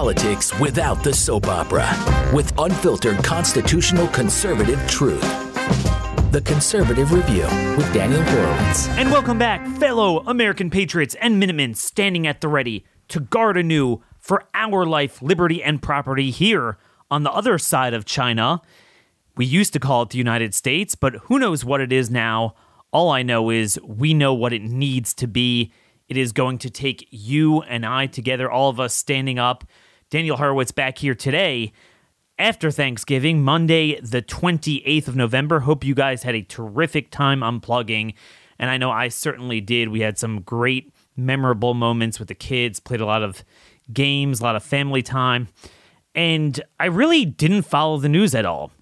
politics without the soap opera with unfiltered constitutional conservative truth. The Conservative Review with Daniel Horowitz. And welcome back, fellow American patriots and Minutemen standing at the ready to guard anew for our life, liberty, and property here on the other side of China. We used to call it the United States, but who knows what it is now? All I know is we know what it needs to be. It is going to take you and I together, all of us standing up. Daniel Horowitz back here today after Thanksgiving, Monday, the 28th of November. Hope you guys had a terrific time unplugging. And I know I certainly did. We had some great, memorable moments with the kids, played a lot of games, a lot of family time. And I really didn't follow the news at all.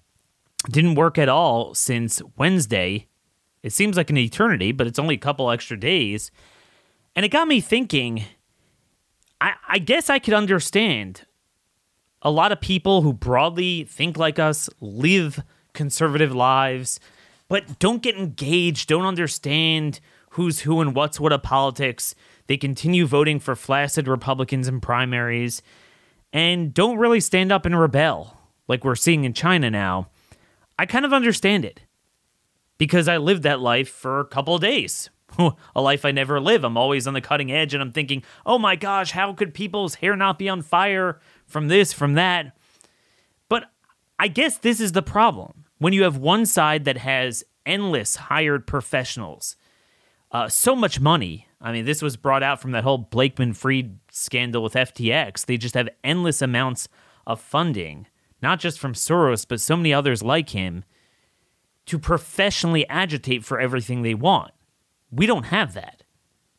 Didn't work at all since Wednesday. It seems like an eternity, but it's only a couple extra days. And it got me thinking I, I guess I could understand a lot of people who broadly think like us, live conservative lives, but don't get engaged, don't understand who's who and what's what of politics. They continue voting for flaccid Republicans in primaries and don't really stand up and rebel like we're seeing in China now. I kind of understand it because I lived that life for a couple of days. a life I never live. I'm always on the cutting edge and I'm thinking, oh my gosh, how could people's hair not be on fire from this, from that? But I guess this is the problem. When you have one side that has endless hired professionals, uh, so much money. I mean, this was brought out from that whole Bankman-Fried scandal with FTX. They just have endless amounts of funding, not just from Soros, but so many others like him, to professionally agitate for everything they want. We don't have that.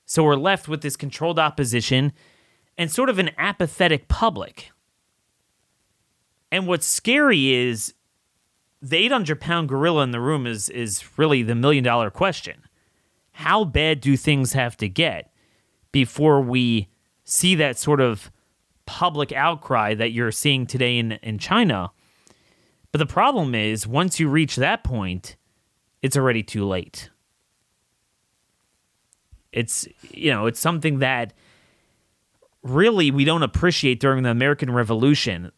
So we're left with this controlled opposition and sort of an apathetic public. And what's scary is the 800 pound gorilla in the room is, is really the million dollar question. How bad do things have to get before we see that sort of public outcry that you're seeing today in, in China? But the problem is, once you reach that point, it's already too late. It's you know, it's something that really we don't appreciate during the American Revolution.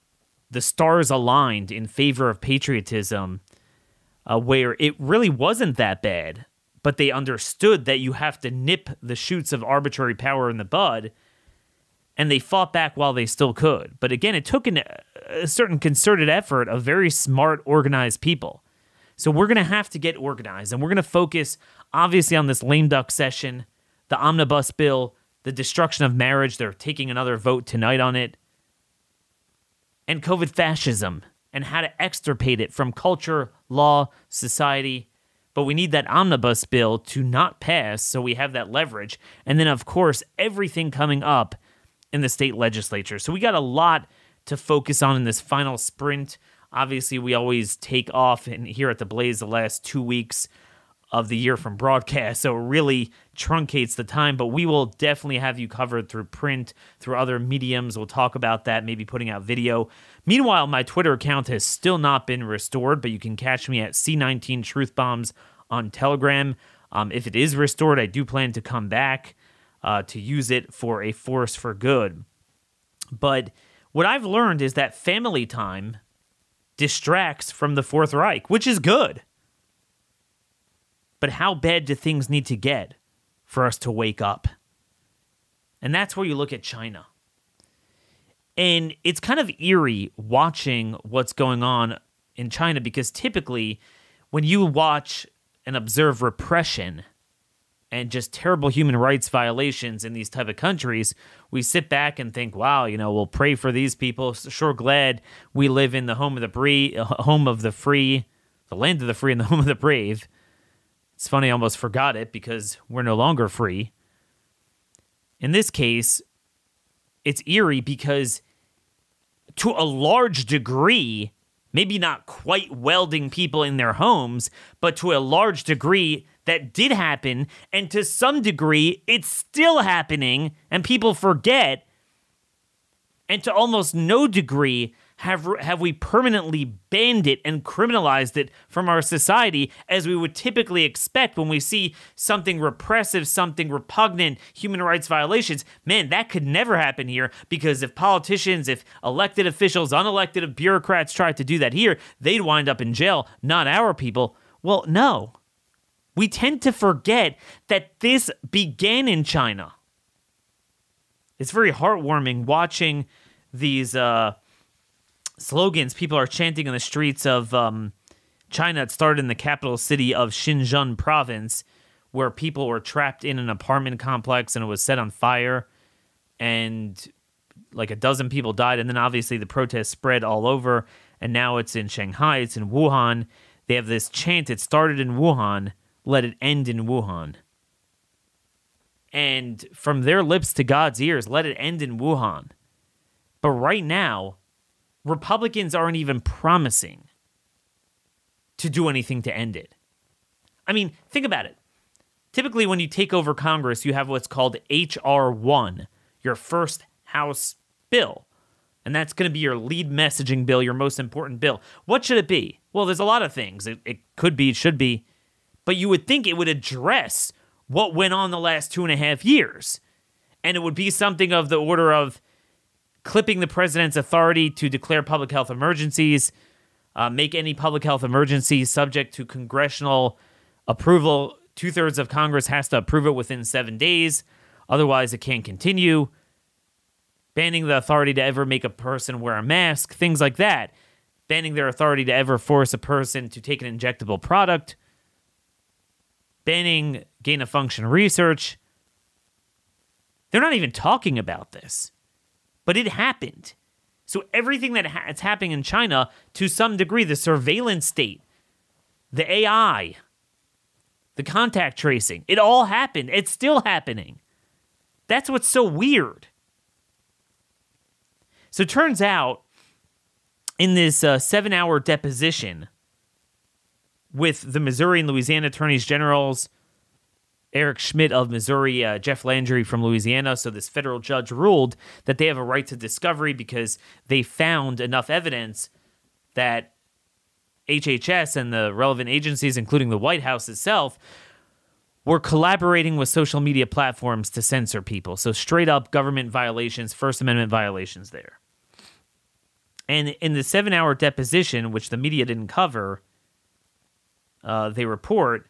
The stars aligned in favor of patriotism, uh, where it really wasn't that bad, but they understood that you have to nip the shoots of arbitrary power in the bud, and they fought back while they still could. But again, it took an, a certain concerted effort of very smart, organized people. So we're going to have to get organized, and we're going to focus obviously on this lame duck session the omnibus bill, the destruction of marriage. They're taking another vote tonight on it. And COVID fascism and how to extirpate it from culture, law, society. But we need that omnibus bill to not pass so we have that leverage. And then, of course, everything coming up in the state legislature. So we got a lot to focus on in this final sprint. Obviously, we always take off and here at the Blaze the last two weeks of the year from broadcast. So really truncates the time, but we will definitely have you covered through print, through other mediums. We'll talk about that, maybe putting out video. Meanwhile, my Twitter account has still not been restored, but you can catch me at C19 Truth Bombs on Telegram. Um, if it is restored, I do plan to come back uh, to use it for a force for good. But what I've learned is that family time distracts from the Fourth Reich, which is good. But how bad do things need to get for us to wake up? And that's where you look at China. And it's kind of eerie watching what's going on in China because typically, when you watch and observe repression and just terrible human rights violations in these type of countries, we sit back and think, "Wow, you know, we'll pray for these people." Sure, glad we live in the home of the free, uh, home of the free, the land of the free, and the home of the brave. It's funny, I almost forgot it because we're no longer free. In this case, it's eerie because to a large degree, maybe not quite welding people in their homes, but to a large degree, that did happen. And to some degree, it's still happening, and people forget. And to almost no degree, have have we permanently banned it and criminalized it from our society as we would typically expect when we see something repressive, something repugnant, human rights violations? Man, that could never happen here because if politicians, if elected officials, unelected bureaucrats tried to do that here, they'd wind up in jail, not our people. Well, no. We tend to forget that this began in China. It's very heartwarming watching these uh, slogans people are chanting in the streets of um, China. It started in the capital city of Xinjiang province, where people were trapped in an apartment complex and it was set on fire, and like a dozen people died. And then obviously the protests spread all over, and now it's in Shanghai, it's in Wuhan. They have this chant. It started in Wuhan, let it end in Wuhan. And from their lips to God's ears, let it end in Wuhan. But right now, Republicans aren't even promising to do anything to end it. I mean, think about it. Typically, when you take over Congress, you have what's called H.R. 1, your first House bill. And that's going to be your lead messaging bill, your most important bill. What should it be? Well, there's a lot of things. It, it could be, it should be. But you would think it would address what went on the last two and a half years. And it would be something of the order of clipping the president's authority to declare public health emergencies, uh, make any public health emergency subject to congressional approval. Two thirds of Congress has to approve it within seven days. Otherwise, it can't continue. Banning the authority to ever make a person wear a mask, things like that. Banning their authority to ever force a person to take an injectable product. Banning gain of function research. They're not even talking about this but it happened. So everything that ha- that's happening in China, to some degree, the surveillance state, the AI, the contact tracing, it all happened. It's still happening. That's what's so weird. So it turns out in this uh, seven hour deposition with the Missouri and Louisiana attorneys generals, Eric Schmitt of Missouri, uh, Jeff Landry from Louisiana. So this federal judge ruled that they have a right to discovery because they found enough evidence that HHS and the relevant agencies, including the White House itself, were collaborating with social media platforms to censor people. So straight up government violations, First Amendment violations there. And in the seven hour deposition, which the media didn't cover, uh, they report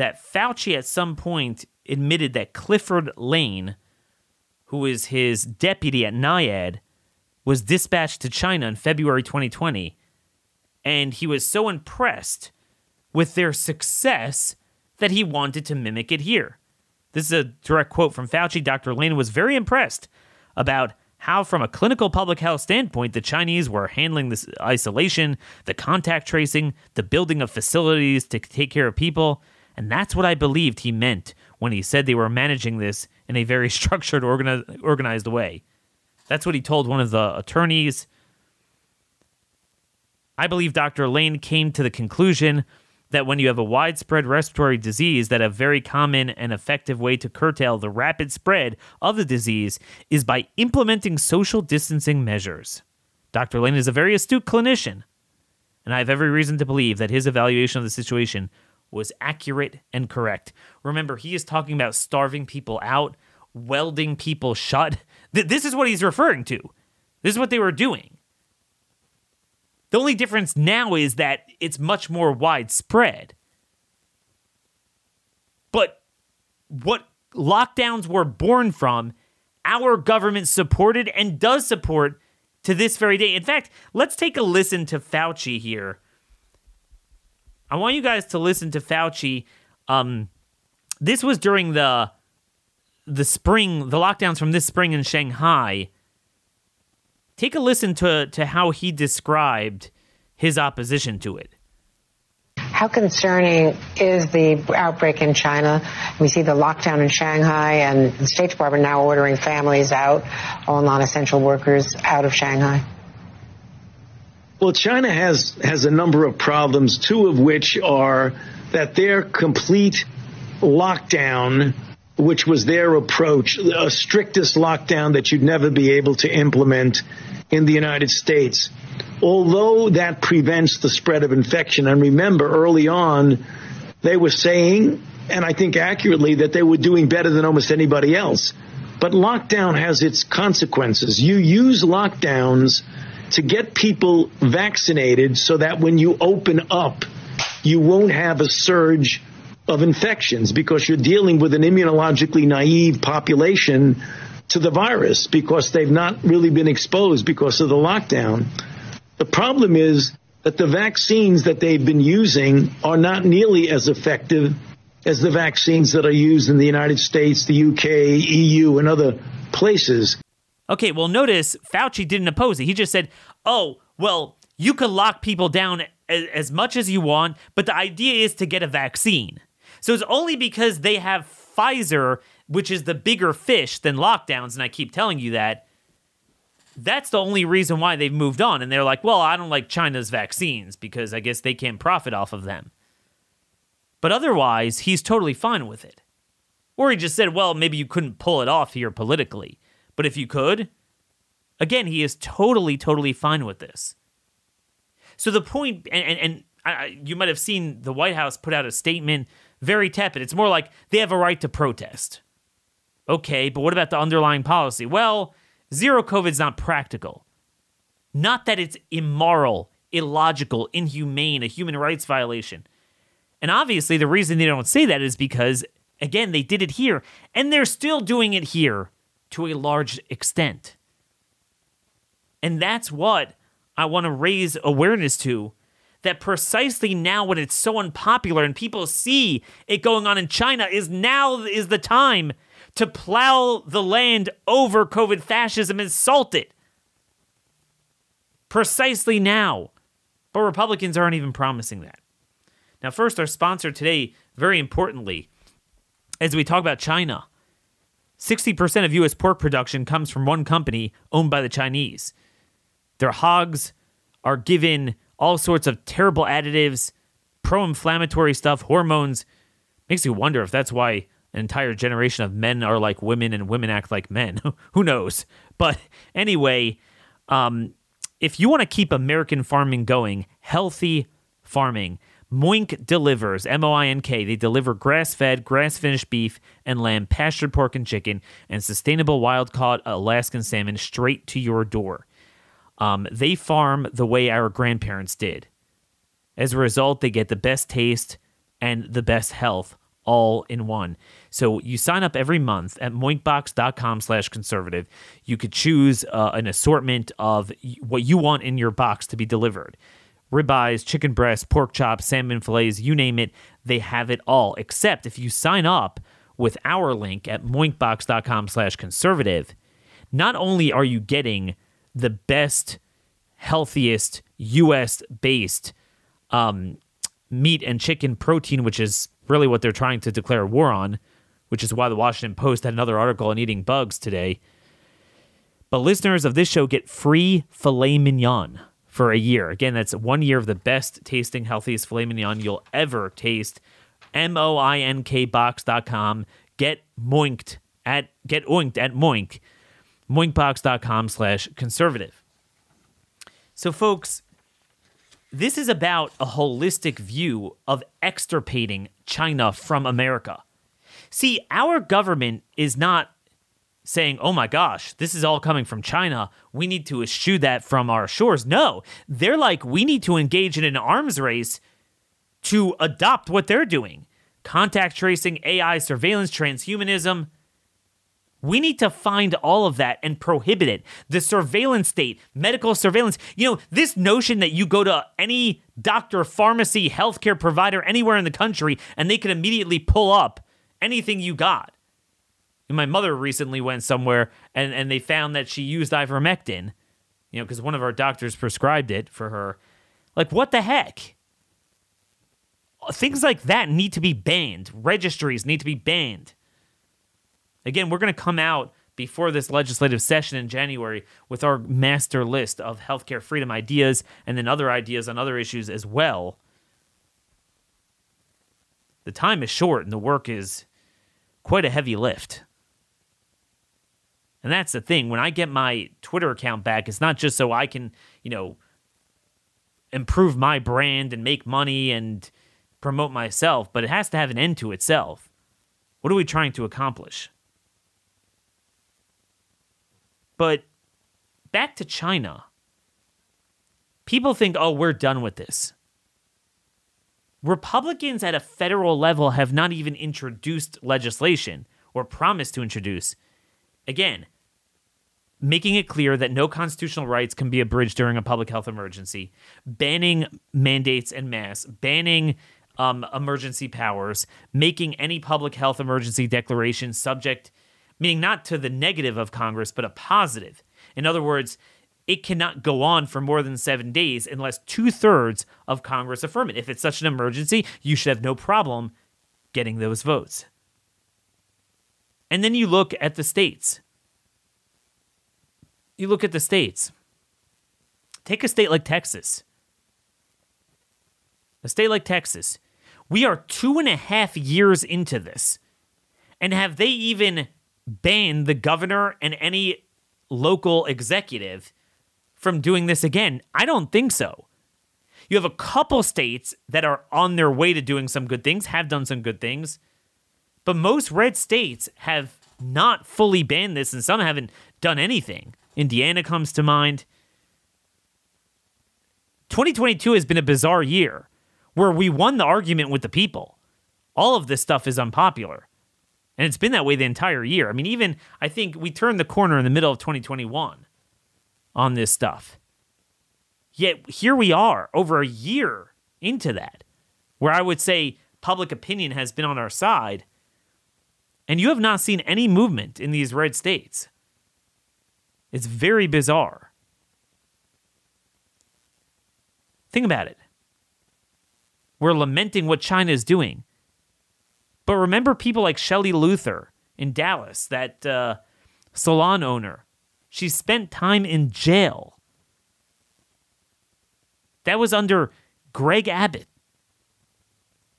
that Fauci at some point admitted that Clifford Lane, who is his deputy at NIAID, was dispatched to China in February 2020. And he was so impressed with their success that he wanted to mimic it here. This is a direct quote from Fauci. Dr. Lane was very impressed about how, from a clinical public health standpoint, the Chinese were handling this isolation, the contact tracing, the building of facilities to take care of people. And that's what I believed he meant when he said they were managing this in a very structured, organi- organized way. That's what he told one of the attorneys. I believe Dr. Lane came to the conclusion that when you have a widespread respiratory disease, that a very common and effective way to curtail the rapid spread of the disease is by implementing social distancing measures. Dr. Lane is a very astute clinician, and I have every reason to believe that his evaluation of the situation was accurate and correct. Remember, he is talking about starving people out, welding people shut. Th- this is what he's referring to. This is what they were doing. The only difference now is that it's much more widespread. But what lockdowns were born from, our government supported and does support to this very day. In fact, let's take a listen to Fauci here I want you guys to listen to Fauci. Um, this was during the the spring, the lockdowns from this spring in Shanghai. Take a listen to to how he described his opposition to it. How concerning is the outbreak in China? We see the lockdown in Shanghai and the State Department now ordering families out, all non-essential workers out of Shanghai. Well, China has has a number of problems, two of which are that their complete lockdown which was their approach, a strictest lockdown that you'd never be able to implement in the United States. Although that prevents the spread of infection, and remember early on, they were saying, and I think accurately, that they were doing better than almost anybody else. But lockdown has its consequences. You use lockdowns to get people vaccinated so that when you open up, you won't have a surge of infections because you're dealing with an immunologically naive population to the virus because they've not really been exposed because of the lockdown. The problem is that the vaccines that they've been using are not nearly as effective as the vaccines that are used in the United States, the UK, EU, and other places. Okay, well, notice Fauci didn't oppose it. He just said, oh, well, you can lock people down as, as much as you want, but the idea is to get a vaccine. So it's only because they have Pfizer, which is the bigger fish than lockdowns, and I keep telling you that. That's the only reason why they've moved on. And they're like, well, I don't like China's vaccines because I guess they can't profit off of them. But otherwise, he's totally fine with it. Or he just said, well, maybe you couldn't pull it off here politically. But if you could, again, he is totally, totally fine with this. So the point, and, and, and you might have seen the White House put out a statement very tepid. It's more like they have a right to protest. Okay, but what about the underlying policy? Well, zero COVID is not practical. Not that it's immoral, illogical, inhumane, a human rights violation. And obviously, the reason they don't say that is because, again, they did it here, and they're still doing it here to a large extent. And that's what I want to raise awareness to. That precisely now, when it's so unpopular and people see it going on in China, is now is the time to plow the land over COVID fascism and salt it. Precisely now. But Republicans aren't even promising that. Now, first, our sponsor today, very importantly, as we talk about China, 60% of U.S. pork production comes from one company owned by the Chinese. Their hogs are given all sorts of terrible additives, pro inflammatory stuff, hormones. Makes you wonder if that's why an entire generation of men are like women and women act like men. Who knows? But anyway, um, if you want to keep American farming going, healthy farming, Moink delivers, M O I N K. They deliver grass fed, grass finished beef and lamb, pastured pork and chicken, and sustainable wild caught Alaskan salmon straight to your door. Um, they farm the way our grandparents did. As a result, they get the best taste and the best health all in one. So you sign up every month at moinkbox.com slash conservative. You could choose uh, an assortment of what you want in your box to be delivered ribeyes, chicken breasts, pork chops, salmon fillets, you name it, they have it all. Except if you sign up with our link at moinkbox.com slash conservative, not only are you getting the best, healthiest US based um, meat and chicken protein, which is really what they're trying to declare war on, which is why the Washington Post had another article on eating bugs today. But listeners of this show get free filet mignon for a year. Again, that's one year of the best tasting, healthiest filet mignon you'll ever taste. M O I N K box.com. Get moinked at get oinked at moink. Moinkbox.com slash conservative. So, folks, this is about a holistic view of extirpating China from America. See, our government is not saying, oh my gosh, this is all coming from China. We need to eschew that from our shores. No, they're like, we need to engage in an arms race to adopt what they're doing contact tracing, AI surveillance, transhumanism. We need to find all of that and prohibit it. The surveillance state, medical surveillance. You know, this notion that you go to any doctor, pharmacy, healthcare provider anywhere in the country and they can immediately pull up anything you got my mother recently went somewhere and, and they found that she used ivermectin, you know, because one of our doctors prescribed it for her. Like, what the heck? Things like that need to be banned. Registries need to be banned. Again, we're going to come out before this legislative session in January with our master list of healthcare freedom ideas and then other ideas on other issues as well. The time is short and the work is quite a heavy lift. And that's the thing. When I get my Twitter account back, it's not just so I can, you know, improve my brand and make money and promote myself, but it has to have an end to itself. What are we trying to accomplish? But back to China. People think, oh, we're done with this. Republicans at a federal level have not even introduced legislation or promised to introduce. Again, making it clear that no constitutional rights can be abridged during a public health emergency, banning mandates and masks, banning um, emergency powers, making any public health emergency declaration subject, meaning not to the negative of Congress, but a positive. In other words, it cannot go on for more than seven days unless two thirds of Congress affirm it. If it's such an emergency, you should have no problem getting those votes. And then you look at the states. You look at the states. Take a state like Texas. A state like Texas. We are two and a half years into this. And have they even banned the governor and any local executive from doing this again? I don't think so. You have a couple states that are on their way to doing some good things, have done some good things, but most red states have not fully banned this, and some haven't done anything. Indiana comes to mind. 2022 has been a bizarre year where we won the argument with the people. All of this stuff is unpopular. And it's been that way the entire year. I mean, even I think we turned the corner in the middle of 2021 on this stuff. Yet here we are, over a year into that, where I would say public opinion has been on our side, and you have not seen any movement in these red states. It's very bizarre. Think about it. We're lamenting what China is doing. But remember people like Shelley Luther in Dallas, that uh, salon owner she spent time in jail. That was under Greg Abbott.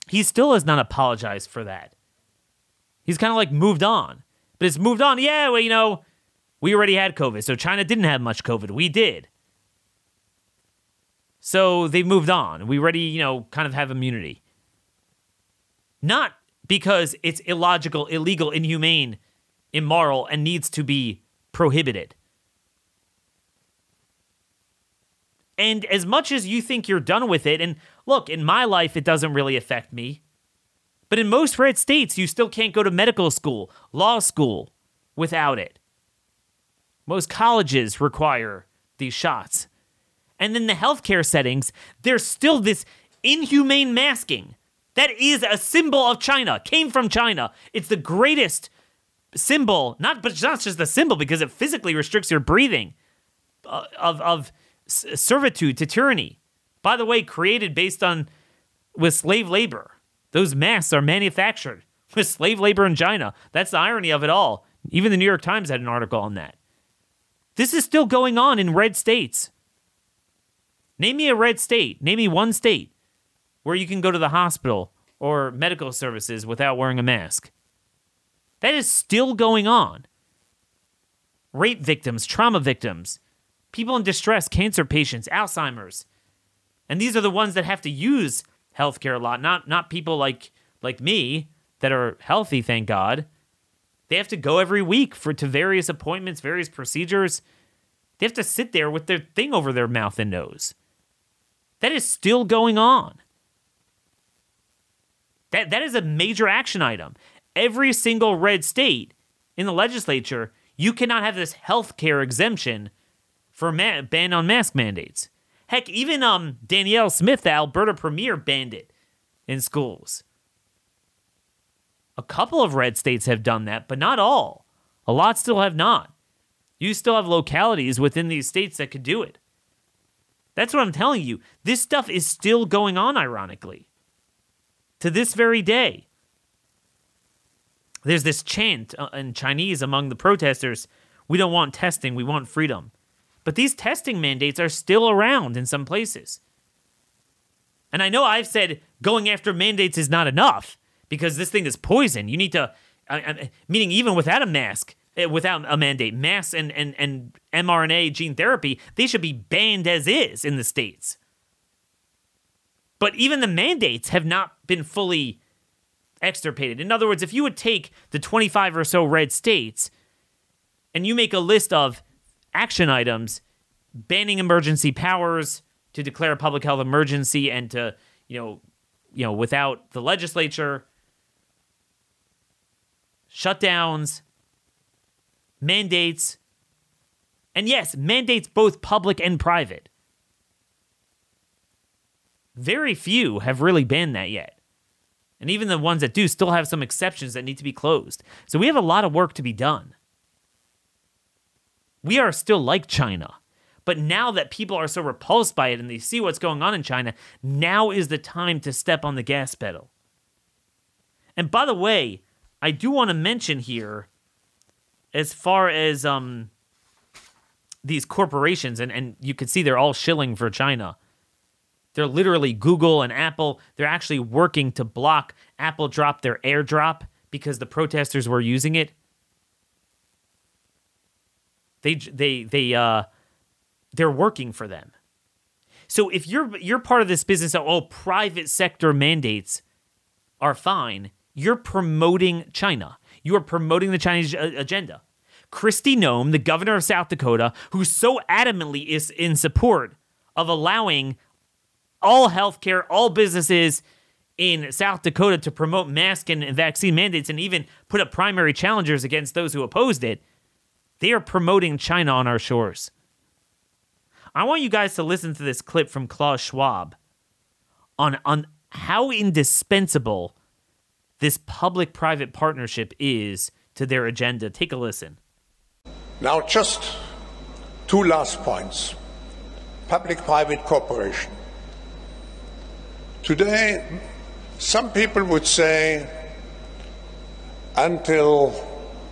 He still has not apologized for that. He's kind of like moved on. But it's moved on. Yeah, well, you know, we already had COVID. So China didn't have much COVID. We did. So they moved on. We already, you know, kind of have immunity. Not because it's illogical, illegal, inhumane, immoral, and needs to be prohibited. And as much as you think you're done with it, and look, in my life, it doesn't really affect me. But in most red states, you still can't go to medical school, law school without it. Most colleges require these shots. And then the healthcare settings, there's still this inhumane masking. That is a symbol of China, came from China. It's the greatest symbol, not but not just the symbol because it physically restricts your breathing uh, of of servitude to tyranny. By the way, created based on with slave labor. Those masks are manufactured with slave labor in China. That's the irony of it all. Even the New York Times had an article on that. This is still going on in red states. Name me a red state. Name me one state where you can go to the hospital or medical services without wearing a mask. That is still going on. Rape victims, trauma victims, people in distress, cancer patients, Alzheimer's. And these are the ones that have to use healthcare a lot, not not people like like me that are healthy, thank God. They have to go every week for to various appointments, various procedures. They have to sit there with their thing over their mouth and nose. That is still going on. That that is a major action item. Every single red state in the legislature, you cannot have this healthcare exemption for ma- ban on mask mandates. Heck, even um Danielle Smith, the Alberta premier, banned it in schools. A couple of red states have done that, but not all. A lot still have not. You still have localities within these states that could do it. That's what I'm telling you. This stuff is still going on, ironically. To this very day. There's this chant uh, in Chinese among the protesters we don't want testing, we want freedom. But these testing mandates are still around in some places. And I know I've said going after mandates is not enough because this thing is poison. You need to meaning even without a mask, eh, without a mandate, masks and, and, and mRNA gene therapy, they should be banned as is in the states. But even the mandates have not been fully extirpated. In other words, if you would take the 25 or so red states and you make a list of action items banning emergency powers to declare a public health emergency and to, you know, you know, without the legislature, shutdowns, mandates, and yes, mandates both public and private. Very few have really banned that yet. And even the ones that do still have some exceptions that need to be closed. So we have a lot of work to be done. We are still like China. But now that people are so repulsed by it and they see what's going on in China, now is the time to step on the gas pedal. And by the way, I do want to mention here, as far as um, these corporations, and, and you can see they're all shilling for China. They're literally Google and Apple. They're actually working to block Apple drop their AirDrop because the protesters were using it. They they they uh they're working for them. So if you're you're part of this business oh private sector mandates are fine, you're promoting China. You are promoting the Chinese agenda. Kristi Noem, the governor of South Dakota, who so adamantly is in support of allowing all healthcare, all businesses in South Dakota to promote mask and vaccine mandates and even put up primary challengers against those who opposed it, they are promoting China on our shores. I want you guys to listen to this clip from Klaus Schwab on, on how indispensable this public private partnership is to their agenda. Take a listen. Now, just two last points public private cooperation. Today, some people would say, until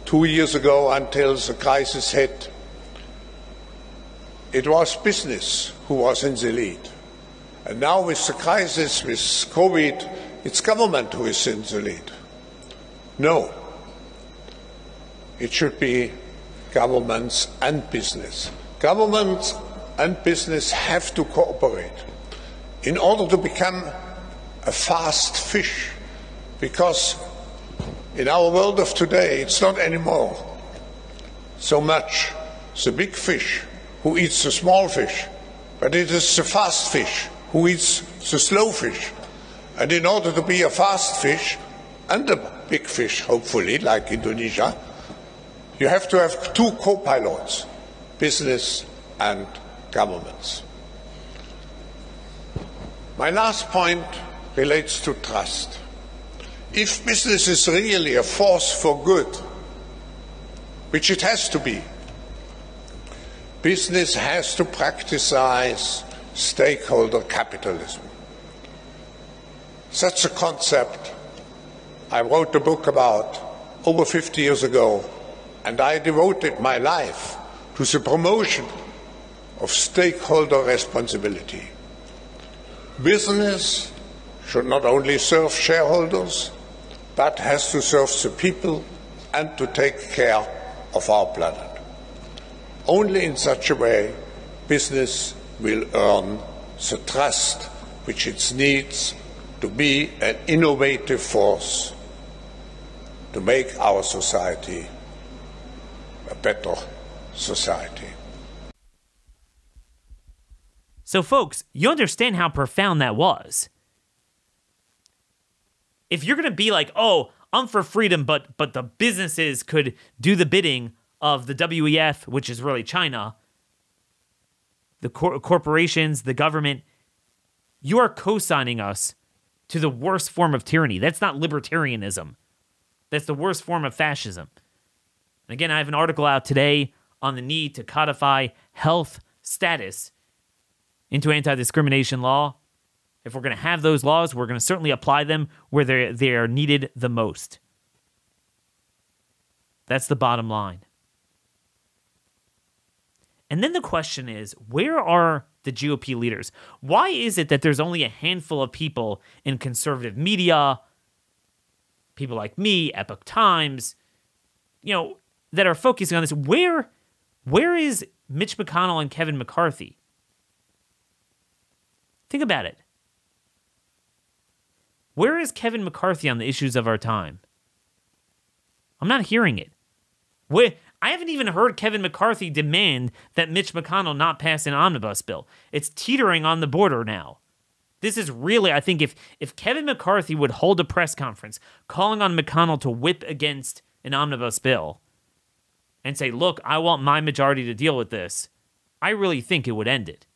two years ago, until the crisis hit, it was business who was in the lead. And now, with the crisis, with COVID, it's government who is in the lead. No. It should be governments and business. Governments and business have to cooperate in order to become a fast fish. Because in our world of today, it's not anymore so much the big fish who eats the small fish, but it is the fast fish who eats the slow fish. And in order to be a fast fish and a big fish, hopefully, like Indonesia, you have to have two co pilots business and governments. My last point relates to trust. If business is really a force for good, which it has to be, business has to practice stakeholder capitalism. Such a concept I wrote a book about over 50 years ago, and I devoted my life to the promotion of stakeholder responsibility. Business should not only serve shareholders, but has to serve the people and to take care of our planet. Only in such a way business will earn the trust which it needs to be an innovative force to make our society a better society. So, folks, you understand how profound that was. If you're going to be like, oh, I'm for freedom, but but the businesses could do the bidding of the WEF, which is really China, the cor- corporations, the government, you are co-signing us to the worst form of tyranny. That's not libertarianism. That's the worst form of fascism. And again, I have an article out today on the need to codify health status into anti discrimination law. If we're going to have those laws, we're going to certainly apply them where they they are needed the most. That's the bottom line. And then the question is where are the GOP leaders? Why is it that there's only a handful of people in conservative media, people like me, Epoch Times, you know, that are focusing on this. Where where is Mitch McConnell and Kevin McCarthy? Think about it. Where is Kevin McCarthy on the issues of our time? I'm not hearing it. Where, I haven't even heard Kevin McCarthy demand that Mitch McConnell not pass an omnibus bill. It's teetering on the border now. This is really, I think, if if Kevin McCarthy would hold a press conference calling on McConnell to whip against an omnibus bill and say, look, I want my majority to deal with this, I really think it would end it.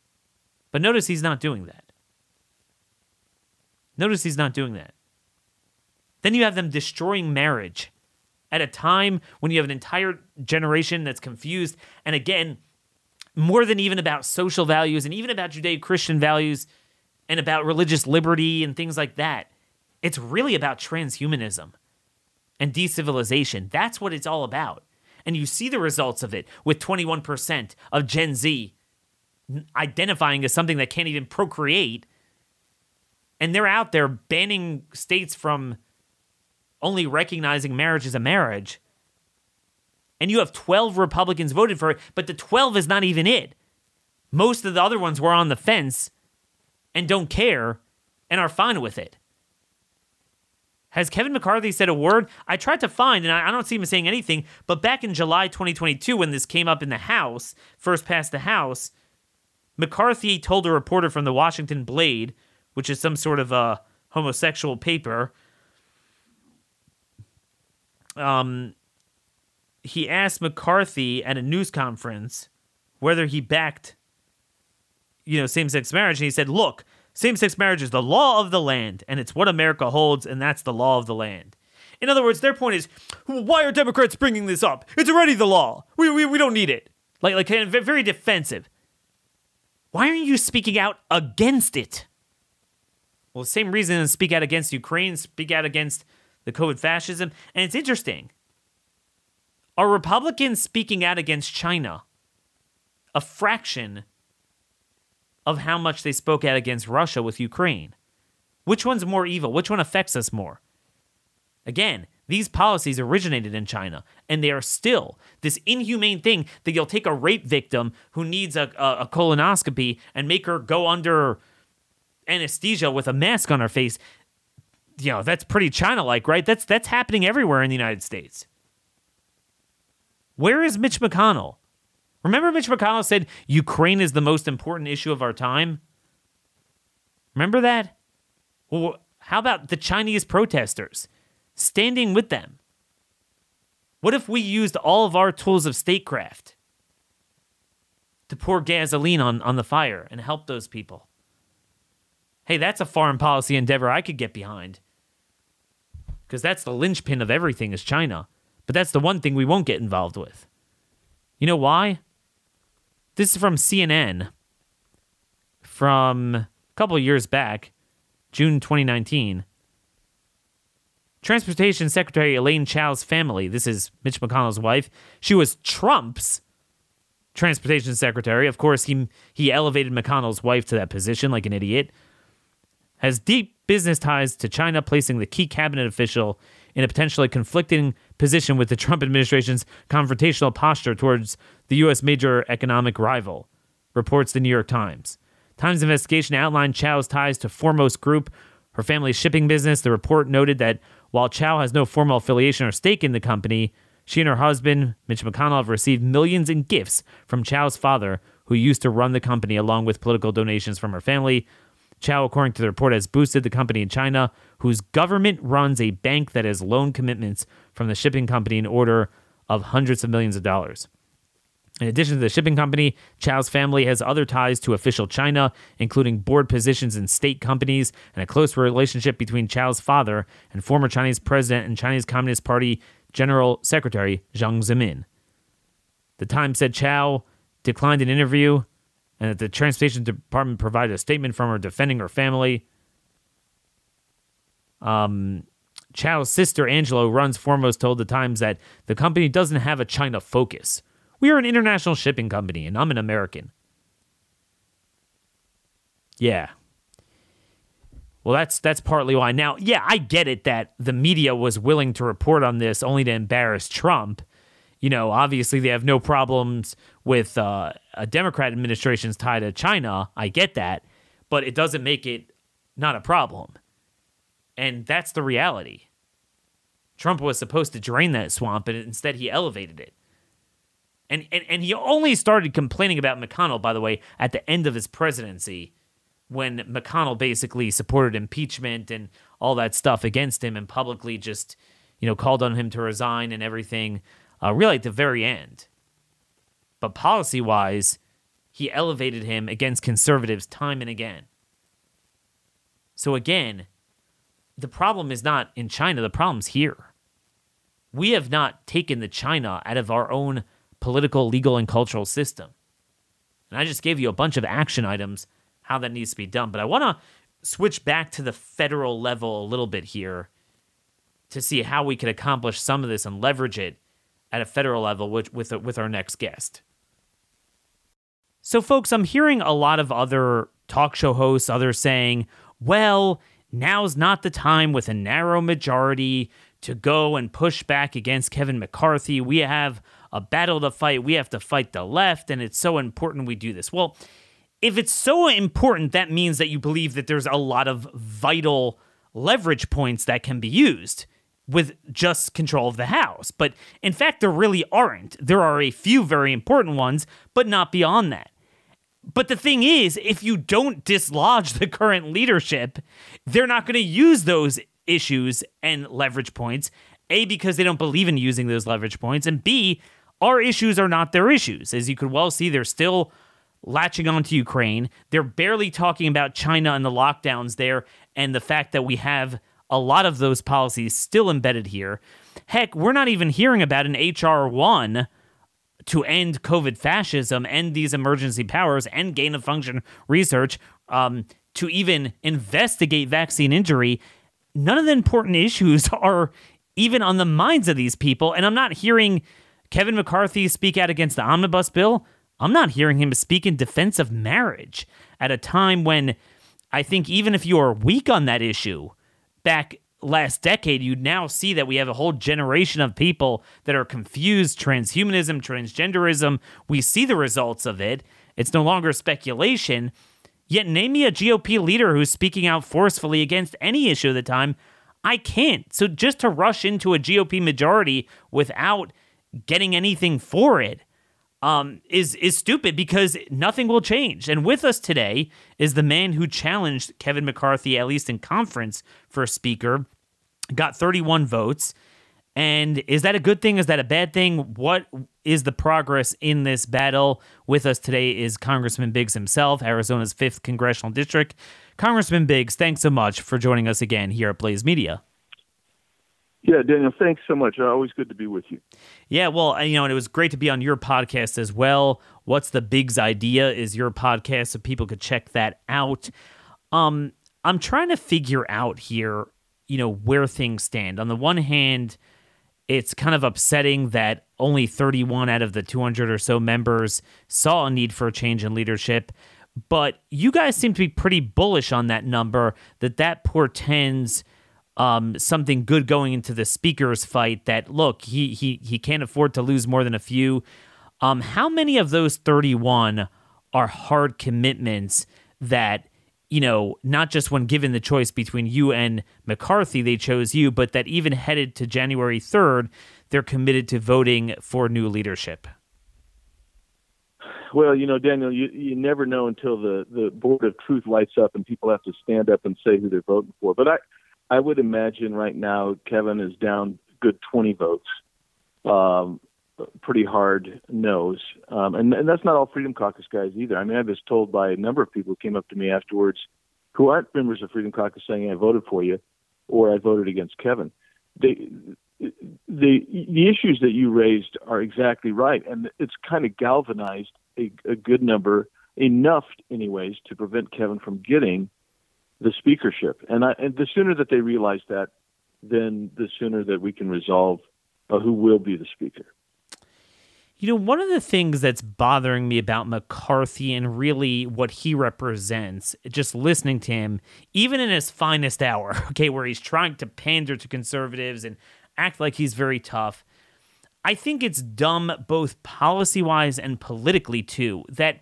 But notice he's not doing that. Notice he's not doing that. Then you have them destroying marriage at a time when you have an entire generation that's confused. And again, more than even about social values and even about Judeo Christian values and about religious liberty and things like that, it's really about transhumanism and decivilization. That's what it's all about. And you see the results of it with 21% of Gen Z identifying as something that can't even procreate and they're out there banning states from only recognizing marriage as a marriage. And you have 12 Republicans voted for it, but the 12 is not even it. Most of the other ones were on the fence and don't care and are fine with it. Has Kevin McCarthy said a word? I tried to find, and I don't see him saying anything, but back in July 2022, when this came up in the House, first passed the House, McCarthy told a reporter from the Washington Blade which is some sort of a homosexual paper. Um, he asked McCarthy at a news conference whether he backed, you know, same-sex marriage, and he said, "Look, same-sex marriage is the law of the land, and it's what America holds, and that's the law of the land." In other words, their point is, why are Democrats bringing this up? It's already the law. We, we, we don't need it. Like, like very defensive. Why aren't you speaking out against it? Well, same reason as speak out against Ukraine, speak out against the COVID fascism. And it's interesting. Are Republicans speaking out against China a fraction of how much they spoke out against Russia with Ukraine? Which one's more evil? Which one affects us more? Again, these policies originated in China, and they are still this inhumane thing that you'll take a rape victim who needs a, a, a colonoscopy and make her go under anesthesia with a mask on her face, you know, that's pretty China like, right? That's that's happening everywhere in the United States. Where is Mitch McConnell? Remember Mitch McConnell said Ukraine is the most important issue of our time? Remember that? Well, how about the Chinese protesters? Standing with them. What if we used all of our tools of statecraft to pour gasoline on, on the fire and help those people? Hey, that's a foreign policy endeavor I could get behind. Because that's the linchpin of everything is China. But that's the one thing we won't get involved with. You know why? This is from CNN from a couple years back, June 2019. Transportation Secretary Elaine Chao's family, this is Mitch McConnell's wife, she was Trump's transportation secretary. Of course, he he elevated McConnell's wife to that position like an idiot has deep business ties to China, placing the key cabinet official in a potentially conflicting position with the Trump administration's confrontational posture towards the U.S. major economic rival, reports the New York Times. Times investigation outlined Chao's ties to Foremost Group, her family's shipping business. The report noted that while Chao has no formal affiliation or stake in the company, she and her husband, Mitch McConnell, have received millions in gifts from Chao's father, who used to run the company, along with political donations from her family, Chao, according to the report, has boosted the company in China, whose government runs a bank that has loan commitments from the shipping company in order of hundreds of millions of dollars. In addition to the shipping company, Chao's family has other ties to official China, including board positions in state companies and a close relationship between Chao's father and former Chinese president and Chinese Communist Party General Secretary Jiang Zemin. The Times said Chao declined an interview and that the transportation department provided a statement from her defending her family. Um, Chao's sister Angela runs Foremost told the Times that the company doesn't have a China focus. We are an international shipping company, and I'm an American. Yeah. Well, that's that's partly why. Now, yeah, I get it that the media was willing to report on this only to embarrass Trump. You know, obviously they have no problems with uh, a Democrat administration's tie to China. I get that, but it doesn't make it not a problem. And that's the reality. Trump was supposed to drain that swamp, and instead he elevated it. And, and, and he only started complaining about McConnell, by the way, at the end of his presidency when McConnell basically supported impeachment and all that stuff against him and publicly just, you know, called on him to resign and everything, uh, really at the very end. But policy wise, he elevated him against conservatives time and again. So again, the problem is not in China, the problem's here. We have not taken the China out of our own political, legal, and cultural system. And I just gave you a bunch of action items how that needs to be done. But I want to switch back to the federal level a little bit here to see how we could accomplish some of this and leverage it at a federal level with with, our next guest. So, folks, I'm hearing a lot of other talk show hosts, others saying, well, now's not the time with a narrow majority to go and push back against Kevin McCarthy. We have a battle to fight. We have to fight the left, and it's so important we do this. Well, if it's so important, that means that you believe that there's a lot of vital leverage points that can be used with just control of the House. But in fact, there really aren't. There are a few very important ones, but not beyond that. But the thing is, if you don't dislodge the current leadership, they're not going to use those issues and leverage points. A, because they don't believe in using those leverage points, and B, our issues are not their issues. As you could well see, they're still latching onto Ukraine. They're barely talking about China and the lockdowns there and the fact that we have a lot of those policies still embedded here. Heck, we're not even hearing about an HR 1 to end COVID fascism, end these emergency powers, and gain of function research, um, to even investigate vaccine injury. None of the important issues are even on the minds of these people. And I'm not hearing Kevin McCarthy speak out against the omnibus bill. I'm not hearing him speak in defense of marriage at a time when I think even if you are weak on that issue back last decade, you now see that we have a whole generation of people that are confused transhumanism, transgenderism. We see the results of it. It's no longer speculation. Yet, name me a GOP leader who's speaking out forcefully against any issue at the time. I can't. So, just to rush into a GOP majority without getting anything for it um, is is stupid because nothing will change. And with us today is the man who challenged Kevin McCarthy, at least in conference, for speaker, got 31 votes. And is that a good thing? Is that a bad thing? What is the progress in this battle? With us today is Congressman Biggs himself, Arizona's 5th Congressional District. Congressman Biggs, thanks so much for joining us again here at Blaze Media. Yeah, Daniel, thanks so much. Uh, always good to be with you. Yeah, well, you know, and it was great to be on your podcast as well. What's the Biggs idea is your podcast, so people could check that out. Um, I'm trying to figure out here, you know, where things stand. On the one hand, it's kind of upsetting that only 31 out of the 200 or so members saw a need for a change in leadership but you guys seem to be pretty bullish on that number that that portends um, something good going into the speakers fight that look he he he can't afford to lose more than a few um, how many of those 31 are hard commitments that you know not just when given the choice between you and McCarthy they chose you but that even headed to January 3rd they're committed to voting for new leadership well, you know, Daniel, you you never know until the the board of truth lights up and people have to stand up and say who they're voting for. But I I would imagine right now Kevin is down good 20 votes. Um, pretty hard nose. Um, and, and that's not all Freedom Caucus guys either. I mean, I was told by a number of people who came up to me afterwards who aren't members of Freedom Caucus saying I voted for you or I voted against Kevin. They, the the issues that you raised are exactly right, and it's kind of galvanized a, a good number, enough anyways, to prevent Kevin from getting the speakership. And, I, and the sooner that they realize that, then the sooner that we can resolve uh, who will be the speaker. You know, one of the things that's bothering me about McCarthy and really what he represents, just listening to him, even in his finest hour, okay, where he's trying to pander to conservatives and act like he's very tough, I think it's dumb both policy wise and politically too, that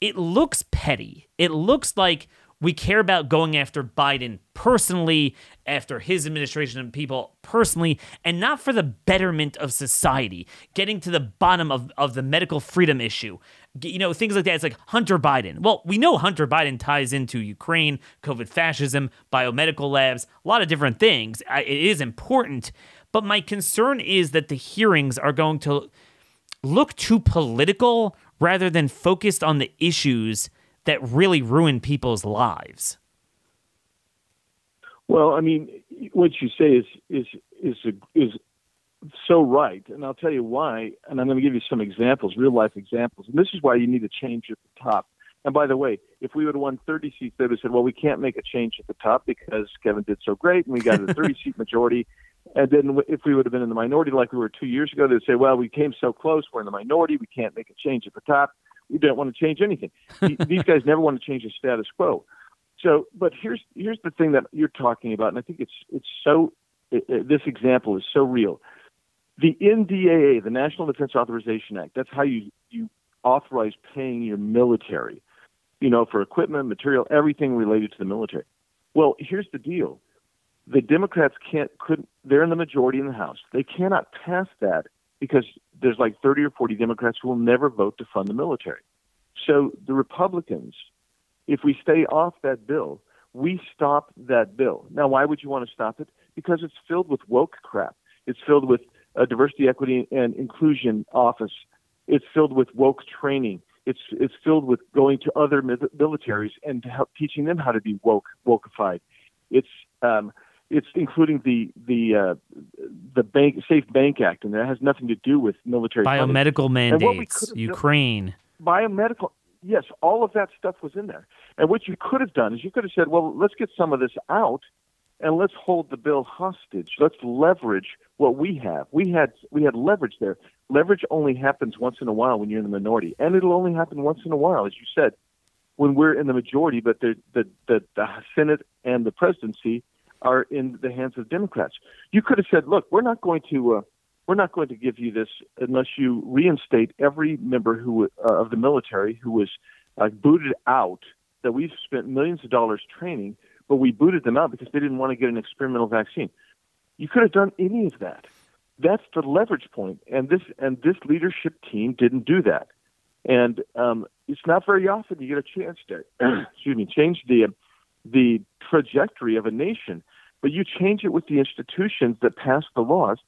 it looks petty. It looks like we care about going after Biden personally, after his administration and people personally, and not for the betterment of society, getting to the bottom of, of the medical freedom issue. You know, things like that. It's like Hunter Biden. Well, we know Hunter Biden ties into Ukraine, COVID fascism, biomedical labs, a lot of different things. It is important. But my concern is that the hearings are going to look too political rather than focused on the issues that really ruin people's lives. Well, I mean, what you say is is is is so right, and I'll tell you why. And I'm going to give you some examples, real life examples. And this is why you need a change at the top. And by the way, if we would have won 30 seats, they would have said, "Well, we can't make a change at the top because Kevin did so great, and we got a 30 seat majority." And then if we would have been in the minority like we were two years ago, they'd say, "Well, we came so close, we're in the minority, we can't make a change at the top." We don't want to change anything. These guys never want to change the status quo. So, but here's here's the thing that you're talking about, and I think it's it's so it, it, this example is so real. The NDAA, the National Defense Authorization Act, that's how you you authorize paying your military, you know, for equipment, material, everything related to the military. Well, here's the deal: the Democrats can't couldn't they're in the majority in the House. They cannot pass that because there's like 30 or 40 Democrats who will never vote to fund the military. So the Republicans, if we stay off that bill, we stop that bill. Now, why would you want to stop it? Because it's filled with woke crap. It's filled with a diversity, equity, and inclusion office. It's filled with woke training. It's it's filled with going to other militaries and help, teaching them how to be woke wokeified. It's um, it's including the the uh, the bank Safe Bank Act, and that has nothing to do with military biomedical funding. mandates, Ukraine, biomedical. Yes, all of that stuff was in there. And what you could have done is you could have said, well, let's get some of this out, and let's hold the bill hostage. Let's leverage what we have. We had we had leverage there. Leverage only happens once in a while when you're in the minority, and it'll only happen once in a while, as you said, when we're in the majority. But the the the, the Senate and the presidency are in the hands of Democrats. You could have said, "Look, we're not going to." Uh, we're not going to give you this unless you reinstate every member who uh, of the military who was uh, booted out that we've spent millions of dollars training, but we booted them out because they didn't want to get an experimental vaccine. You could have done any of that. That's the leverage point, and this and this leadership team didn't do that. And um, it's not very often you get a chance to, excuse me, change the the trajectory of a nation, but you change it with the institutions that pass the laws.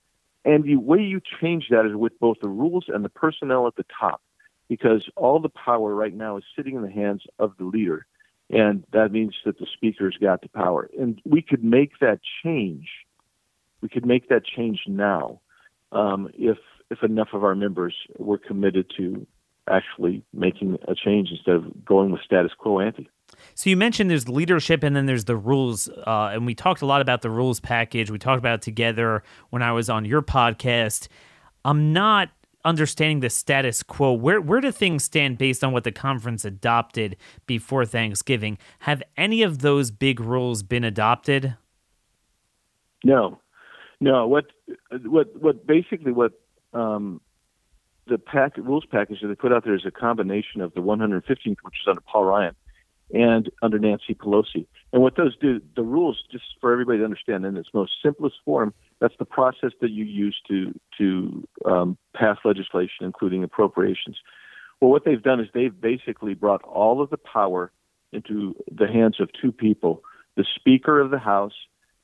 And the way you change that is with both the rules and the personnel at the top, because all the power right now is sitting in the hands of the leader. And that means that the speaker's got the power. And we could make that change. We could make that change now um, if if enough of our members were committed to actually making a change instead of going with status quo ante. So you mentioned there's leadership and then there's the rules, uh, and we talked a lot about the rules package. We talked about it together when I was on your podcast. I'm not understanding the status quo. Where where do things stand based on what the conference adopted before Thanksgiving? Have any of those big rules been adopted? No, no. What what what basically what um, the pack, rules package that they put out there is a combination of the 115th, which is under Paul Ryan, and under Nancy Pelosi. And what those do, the rules, just for everybody to understand, in its most simplest form, that's the process that you use to to um, pass legislation, including appropriations. Well, what they've done is they've basically brought all of the power into the hands of two people: the Speaker of the House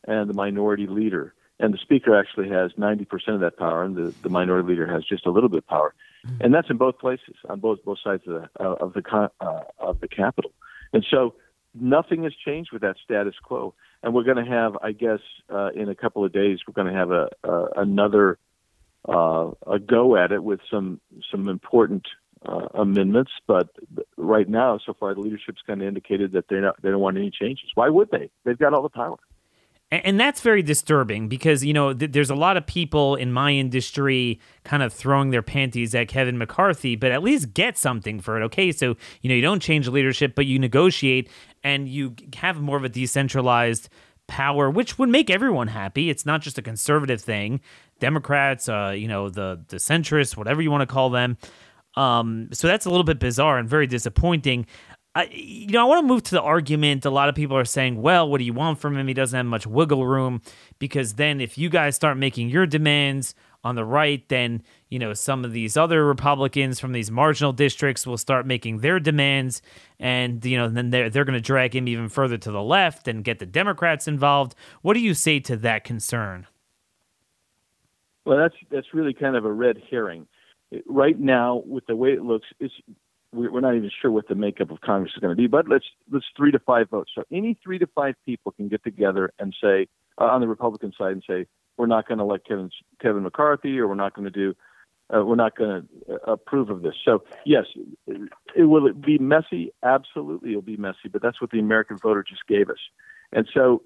and the Minority Leader. And the Speaker actually has 90% of that power, and the, the Minority Leader has just a little bit of power. Mm-hmm. And that's in both places, on both both sides of the uh, of the uh, of the Capitol. And so nothing has changed with that status quo. And we're going to have, I guess, uh, in a couple of days, we're going to have a, a another uh, a go at it with some some important uh, amendments. But right now, so far, the leadership's kind of indicated that not they don't want any changes. Why would they? They've got all the power. And that's very disturbing because, you know, th- there's a lot of people in my industry kind of throwing their panties at Kevin McCarthy, but at least get something for it. Okay. So, you know, you don't change leadership, but you negotiate and you have more of a decentralized power, which would make everyone happy. It's not just a conservative thing. Democrats, uh, you know, the, the centrists, whatever you want to call them. Um, so that's a little bit bizarre and very disappointing. I, you know, I want to move to the argument. A lot of people are saying, well, what do you want from him? He doesn't have much wiggle room because then if you guys start making your demands on the right, then, you know, some of these other Republicans from these marginal districts will start making their demands. And, you know, then they're, they're going to drag him even further to the left and get the Democrats involved. What do you say to that concern? Well, that's that's really kind of a red herring. Right now, with the way it looks, it's we're not even sure what the makeup of Congress is going to be, but let's let's three to five votes. So any three to five people can get together and say uh, on the Republican side and say we're not going to elect Kevin Kevin McCarthy or we're not going to do uh, we're not going to uh, approve of this. So yes, it, it will it be messy. Absolutely, it'll be messy. But that's what the American voter just gave us. And so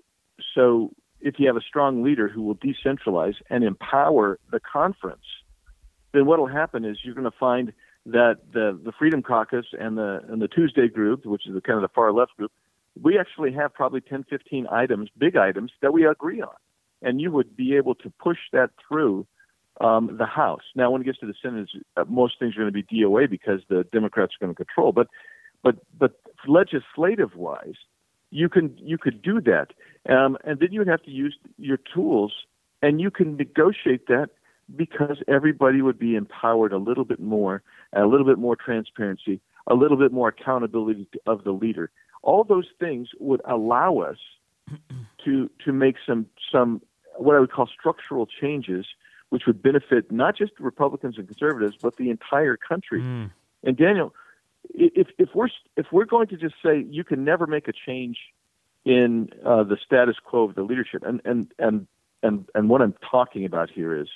so if you have a strong leader who will decentralize and empower the conference, then what will happen is you're going to find that the the Freedom Caucus and the and the Tuesday group, which is the kind of the far left group, we actually have probably 10, 15 items, big items that we agree on, and you would be able to push that through um, the House. Now, when it gets to the Senate, uh, most things are going to be DOA because the Democrats are going to control. But but but legislative wise, you can you could do that, um, and then you would have to use your tools, and you can negotiate that because everybody would be empowered a little bit more, a little bit more transparency, a little bit more accountability of the leader. All those things would allow us to to make some some what I would call structural changes, which would benefit not just Republicans and conservatives, but the entire country. Mm. And Daniel, if if we're if we're going to just say you can never make a change in uh, the status quo of the leadership, and and and and and what I'm talking about here is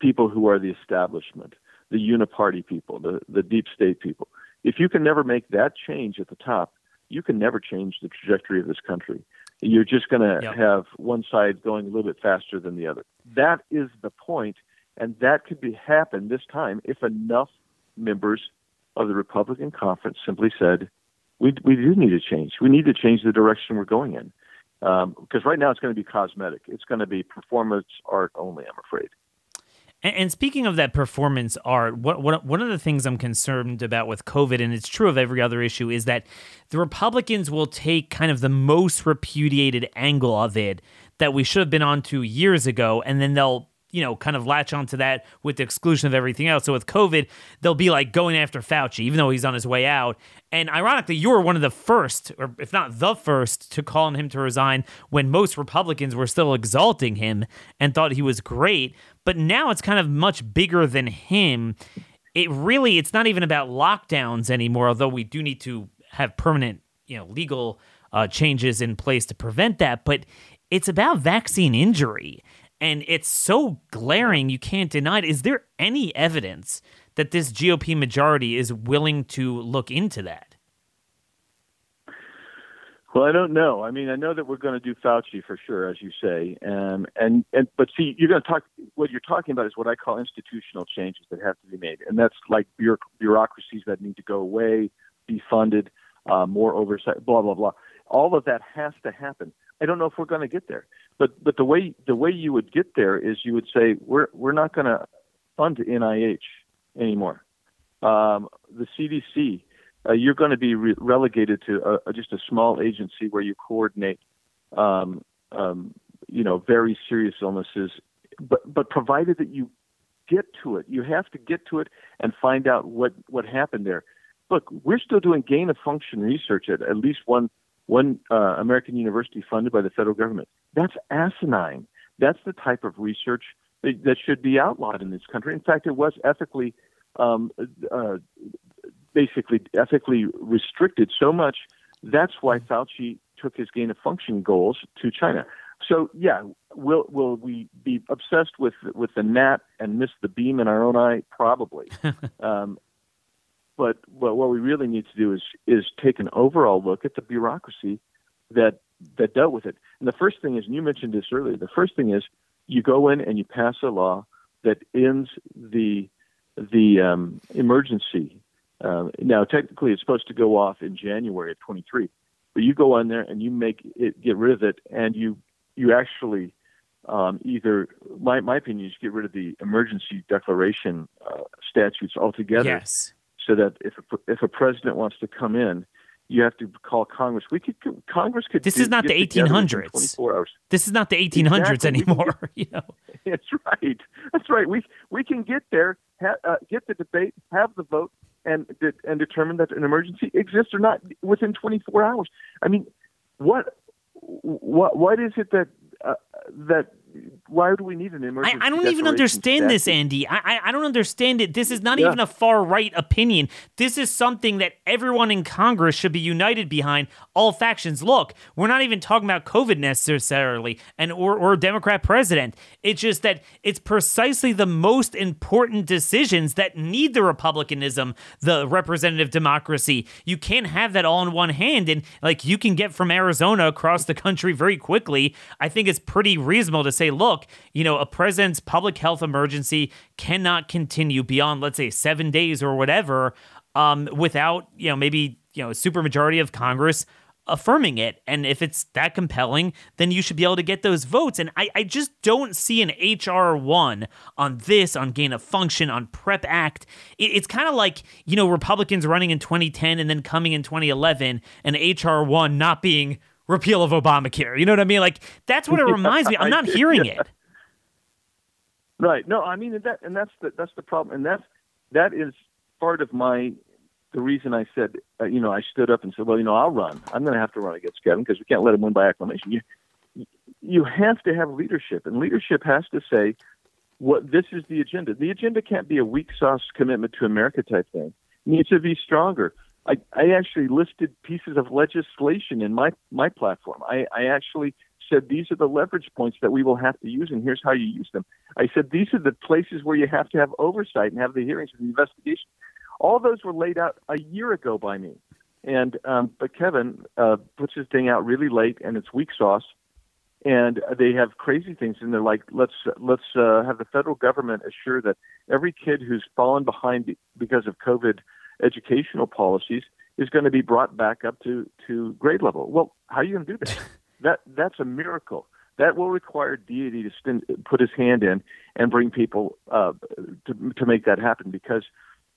people who are the establishment, the uniparty people, the, the deep state people. If you can never make that change at the top, you can never change the trajectory of this country. You're just going to yep. have one side going a little bit faster than the other. That is the point, and that could be happen this time if enough members of the Republican conference simply said, "We we do need to change. We need to change the direction we're going in." Um, because right now it's going to be cosmetic. It's going to be performance art only. I'm afraid. And, speaking of that performance art, what, what, one of the things I'm concerned about with COVID, and it's true of every other issue, is that the Republicans will take kind of the most repudiated angle of it that we should have been on to years ago, and then they'll you know, kind of latch onto that with the exclusion of everything else. So with COVID, they'll be like going after Fauci, even though he's on his way out. And ironically, you were one of the first, or if not the first, to call on him to resign when most Republicans were still exalting him and thought he was great. But now it's kind of much bigger than him. It really, it's not even about lockdowns anymore, although we do need to have permanent, you know, legal uh, changes in place to prevent that. But it's about vaccine injury and it's so glaring you can't deny it. Is there any evidence that this GOP majority is willing to look into that? Well, I don't know. I mean, I know that we're going to do Fauci for sure, as you say, um, and and but see, you're going to talk. What you're talking about is what I call institutional changes that have to be made, and that's like bureaucracies that need to go away, be funded, uh, more oversight, blah blah blah. All of that has to happen. I don't know if we're going to get there. But but the way the way you would get there is you would say we're we're not going to fund NIH anymore. Um, the CDC, uh, you're going to be re- relegated to a, just a small agency where you coordinate, um, um, you know, very serious illnesses. But but provided that you get to it, you have to get to it and find out what what happened there. Look, we're still doing gain of function research at at least one one uh, American university funded by the federal government. That's asinine. That's the type of research that, that should be outlawed in this country. In fact, it was ethically, um, uh, basically ethically restricted so much. That's why Fauci took his gain of function goals to China. So yeah, will will we be obsessed with with the gnat and miss the beam in our own eye? Probably. um, but but what we really need to do is is take an overall look at the bureaucracy that that dealt with it. And the first thing is, and you mentioned this earlier. The first thing is you go in and you pass a law that ends the the um, emergency. Uh, now, technically, it's supposed to go off in January of 23, but you go on there and you make it get rid of it, and you you actually um, either my my opinion is get rid of the emergency declaration uh, statutes altogether. Yes. So that if a, if a president wants to come in, you have to call Congress. We could Congress could. This do, is not the 1800s. Twenty four hours. This is not the 1800s Exactly. anymore. you know. That's right. That's right. We we can get there, ha, uh, get the debate, have the vote, and de- and determine that an emergency exists or not within 24 hours. I mean, what what what is it that uh, that why do we need an emergency? I don't even understand this. Andy. I, I I don't understand it. This is not Yeah. even a far right opinion. This is something that everyone in Congress should be united behind. All factions. Look, we're not even talking about COVID necessarily, and or or Democrat president. It's just that it's precisely the most important decisions that need the republicanism, the representative democracy. You can't have that all in one hand, and like you can get from Arizona across the country very quickly. I think it's pretty reasonable to say, look, you know, a president's public health emergency cannot continue beyond, let's say, seven days or whatever, um, without, you know, maybe, you know, a supermajority of Congress affirming it. And if it's that compelling, then you should be able to get those votes. And I, I just don't see an HR one on this, on gain of function, on PREP Act. It- it's kind of like, you know, Republicans running in 2010 and then coming in 2011 and HR one not being repeal of Obamacare. You know what I mean? Like that's what it reminds me. I'm not hearing it. Right. No, I mean and that, and that's the that's the problem, and that's that is part of my the reason I said, uh, you know, I stood up and said, well, you know, I'll run. I'm going to have to run against Kevin because we can't let him win by acclamation. You you have to have leadership, and leadership has to say what this is the agenda. The agenda can't be a weak sauce commitment to America type thing. It needs to be stronger. I, I actually listed pieces of legislation in my my platform. I, I actually said these are the leverage points that we will have to use, and here's how you use them. I said these are the places where you have to have oversight and have the hearings and the investigation. All those were laid out a year ago by me, and um, but Kevin uh, puts his thing out really late, and it's weak sauce, and they have crazy things, and they're like, let's let's uh, have the federal government assure that every kid who's fallen behind because of COVID educational policies is going to be brought back up to to grade level. Well, how are you going to do that? that that's a miracle. That will require deity to put his hand in and bring people uh, to to make that happen because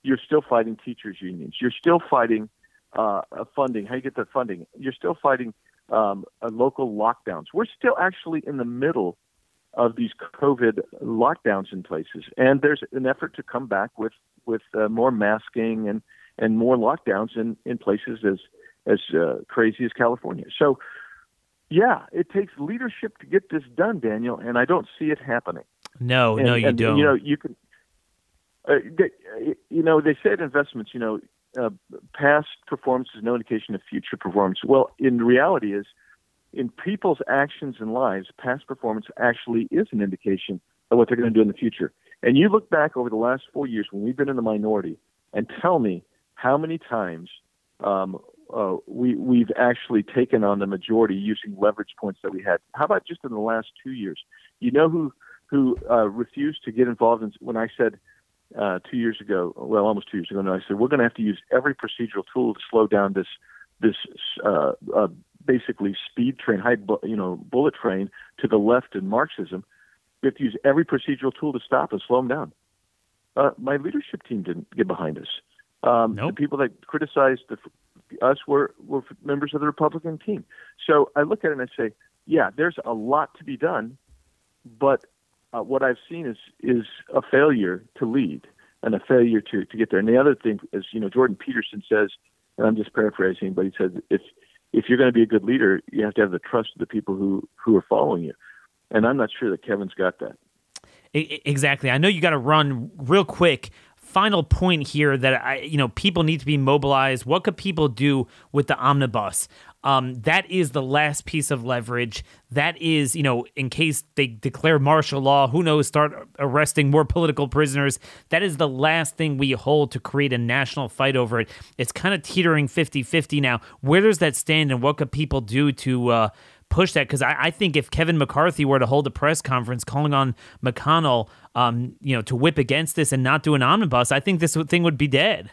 you're still fighting teachers unions. You're still fighting uh, uh, funding. How you get the funding? You're still fighting um, uh, local lockdowns. We're still actually in the middle of these COVID lockdowns in places, and there's an effort to come back with with uh, more masking and and more lockdowns in in places as as uh, crazy as California. So, yeah, it takes leadership to get this done, Daniel, and I don't see it happening. No, And- no, you and, don't. You know, you can. Uh, they, you know, they said investments. You know, uh, past performance is no indication of future performance. Well, in reality, is in people's actions and lives, past performance actually is an indication of what they're going to do in the future. And you look back over the last four years when we've been in the minority, and tell me how many times um, uh, we we've actually taken on the majority using leverage points that we had. How about just in the last two years? You know who who uh, refused to get involved in when I said uh, two years ago, well, almost two years ago now, I said we're going to have to use every procedural tool to slow down this this uh, uh, basically speed train, high bu- you know bullet train to the left in Marxism. We have to use every procedural tool to stop and slow them down. Uh, my leadership team didn't get behind us. Um, Nope. The people that criticized the, us were were members of the Republican team. So I look at it and I say, yeah, there's a lot to be done, but uh, what I've seen is is a failure to lead and a failure to to get there. And the other thing is, you know, Jordan Peterson says, and I'm just paraphrasing, but he says if if you're going to be a good leader, you have to have the trust of the people who who are following you. And I'm not sure that Kevin's got that. Exactly. I know you got to run real quick. final point here that I, you know, people need to be mobilized. What could people do with the omnibus? Um, that is the last piece of leverage. That is, you know, in case they declare martial law, who knows, start arresting more political prisoners. That is the last thing we hold to create a national fight over it. It's kind of teetering 50 50 now. Where does that stand, and what could people do to, uh, push that because I, I, think if Kevin McCarthy were to hold a press conference calling on McConnell, um, you know, to whip against this and not do an omnibus, I think this thing would be dead.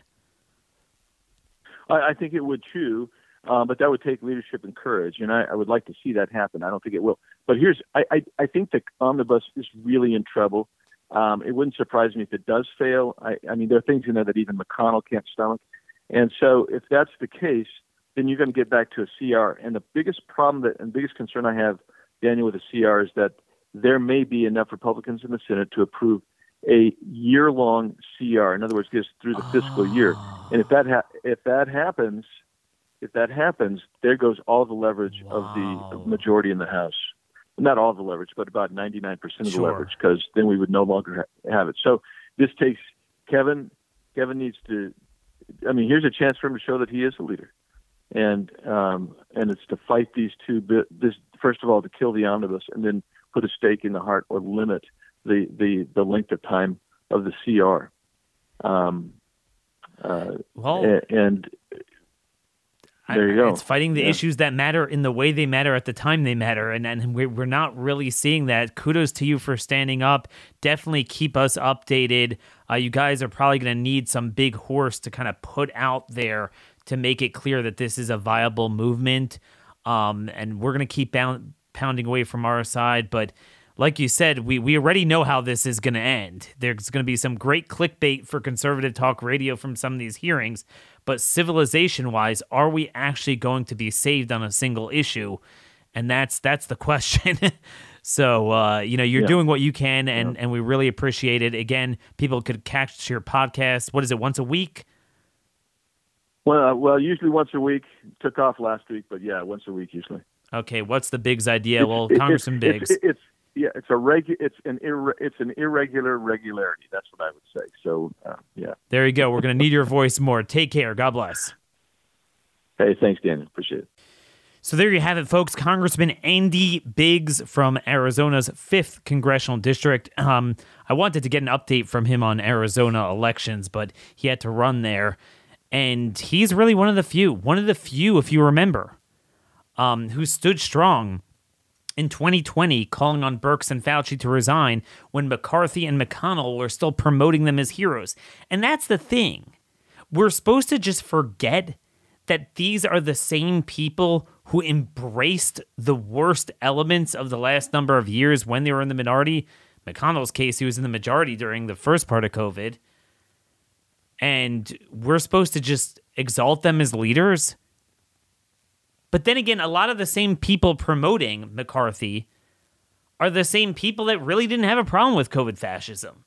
I, I think it would too, uh, but that would take leadership and courage, and I, I, would like to see that happen. I don't think it will, but here's I, I, I think the omnibus is really in trouble. Um, it wouldn't surprise me if it does fail. I, I mean, there are things in there that even McConnell can't stomach, and so if that's the case then you're going to get back to a CR. And the biggest problem that and biggest concern I have, Daniel, with a CR is that there may be enough Republicans in the Senate to approve a year-long CR. In other words, just through the fiscal year. And if that ha- if that happens, if that happens, there goes all the leverage wow. of the majority in the House. Not all the leverage, but about 99% of the leverage, because then we would no longer ha- have it. So this takes Kevin. Kevin needs to. I mean, here's a chance for him to show that he is a leader and um, and it's to fight these two. This first of all to kill the omnibus, and then put a stake in the heart or limit the the the length of time of the CR. Um, uh, well, and there you go. It's fighting the yeah. issues that matter in the way they matter at the time they matter, and and we're not really seeing that. Kudos to you for standing up. Definitely keep us updated. Uh, you guys are probably going to need some big horse to kind of put out there to make it clear that this is a viable movement. Um, and we're going to keep bound, pounding away from our side. But like you said, we, we already know how this is going to end. There's going to be some great clickbait for conservative talk radio from some of these hearings. But civilization wise, are we actually going to be saved on a single issue? And that's that's the question. so uh, you know you're yeah. doing what you can, and yeah. and we really appreciate it. Again, people could catch your podcast. What is it? Once a week? Well, uh, well, usually once a week. Took off last week, but yeah, once a week usually. Okay, what's the Biggs idea? It's, well, Congressman it's, Biggs. It's, it's, yeah, it's a regu- It's an irre- It's an irregular regularity. That's what I would say. So uh, yeah. There you go. We're gonna need your voice more. Take care. God bless. Hey, thanks, Daniel. Appreciate it. So there you have it, folks. Congressman Andy Biggs from Arizona's 5th Congressional District. Um, I wanted to get an update from him on Arizona elections, but he had to run there. And he's really one of the few, one of the few, if you remember, um, who stood strong in 2020, calling on Birx and Fauci to resign when McCarthy and McConnell were still promoting them as heroes. And that's the thing. We're supposed to just forget that these are the same people who embraced the worst elements of the last number of years when they were in the minority. McConnell's case, he was in the majority during the first part of COVID and we're supposed to just exalt them as leaders. But then again, a lot of the same people promoting McCarthy are the same people that really didn't have a problem with COVID fascism.